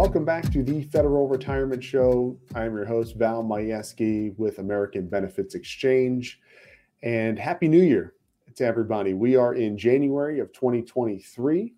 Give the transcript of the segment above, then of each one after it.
Welcome back to the Federal Retirement Show. I'm your host, Val Majewski with American Benefits Exchange. And Happy New Year to everybody. We are in January of 2023.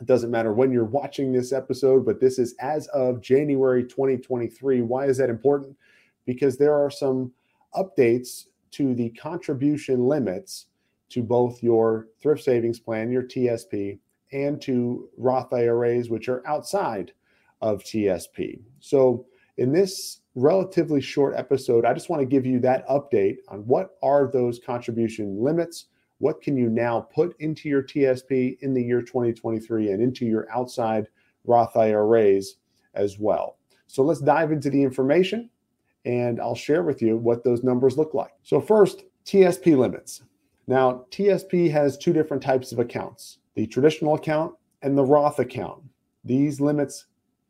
It doesn't matter when you're watching this episode, but this is as of January 2023. Why is that important? Because there are some updates to the contribution limits to both your thrift savings plan, your TSP, and to Roth IRAs, which are outside of TSP. So, in this relatively short episode, I just want to give you that update on what are those contribution limits, what can you now put into your TSP in the year 2023 and into your outside Roth IRAs as well. So let's dive into the information and I'll share with you what those numbers look like. So, first, TSP limits. Now, TSP has two different types of accounts the traditional account and the Roth account. These limits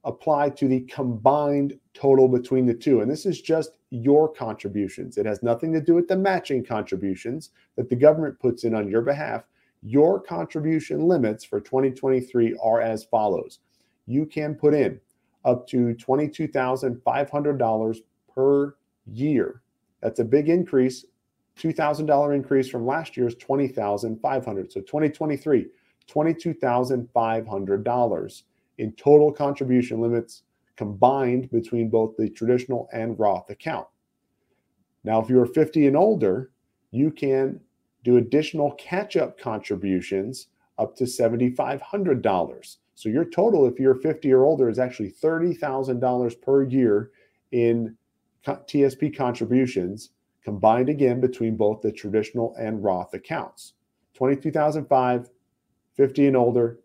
apply to the combined total between the two. And this is just your contributions. It has nothing to do with the matching contributions that the government puts in on your behalf. Your contribution limits for 2023 are as follows you can put in up to $22,500 per year. That's a big increase, $2,000 increase from last year's 20,500. So 2023, $22,500 in total contribution limits combined between both the traditional and Roth account. Now, if you're 50 and older, you can do additional catch up contributions up to $7,500. So your total, if you're 50 or older, is actually $30,000 per year in TSP contributions combined again between both the traditional and Roth accounts. 22,005, 50 and older,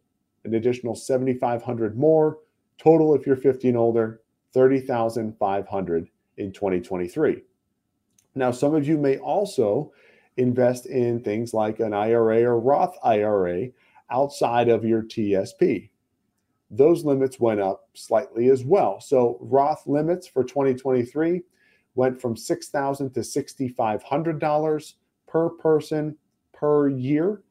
an additional 7,500 more. Total, if you're 50 and older, 30,500 in 2023. Now, some of you may also invest in things like an IRA or Roth IRA outside of your TSP. Those limits went up slightly as well. So, Roth limits for 2023 went from 6,000 to $6,500 per person per year.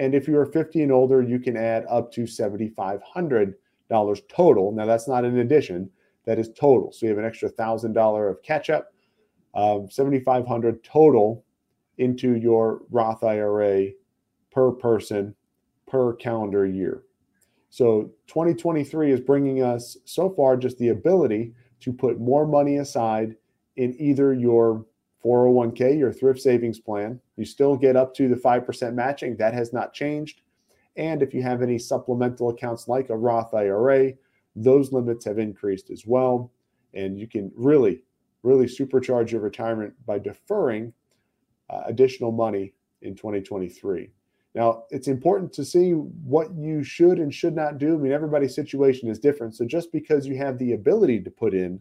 And if you're 50 and older, you can add up to $7,500 total. Now, that's not an addition, that is total. So you have an extra $1,000 of catch up, um, 7,500 total into your Roth IRA per person per calendar year. So 2023 is bringing us so far just the ability to put more money aside in either your 401k, your thrift savings plan. You still get up to the 5% matching. That has not changed. And if you have any supplemental accounts like a Roth IRA, those limits have increased as well. And you can really, really supercharge your retirement by deferring uh, additional money in 2023. Now, it's important to see what you should and should not do. I mean, everybody's situation is different. So just because you have the ability to put in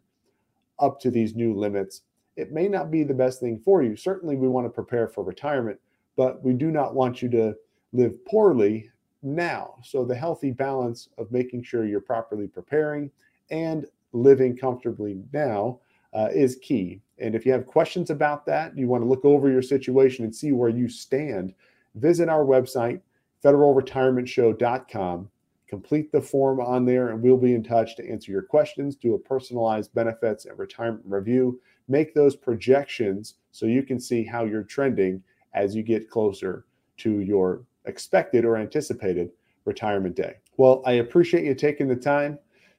up to these new limits it may not be the best thing for you. Certainly, we want to prepare for retirement, but we do not want you to live poorly now. So, the healthy balance of making sure you're properly preparing and living comfortably now uh, is key. And if you have questions about that, you want to look over your situation and see where you stand, visit our website, federalretirementshow.com. Complete the form on there, and we'll be in touch to answer your questions, do a personalized benefits and retirement review, make those projections so you can see how you're trending as you get closer to your expected or anticipated retirement day. Well, I appreciate you taking the time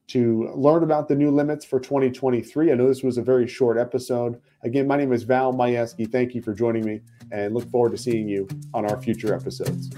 to learn about the new limits for 2023. I know this was a very short episode. Again, my name is Val Majewski. Thank you for joining me and look forward to seeing you on our future episodes.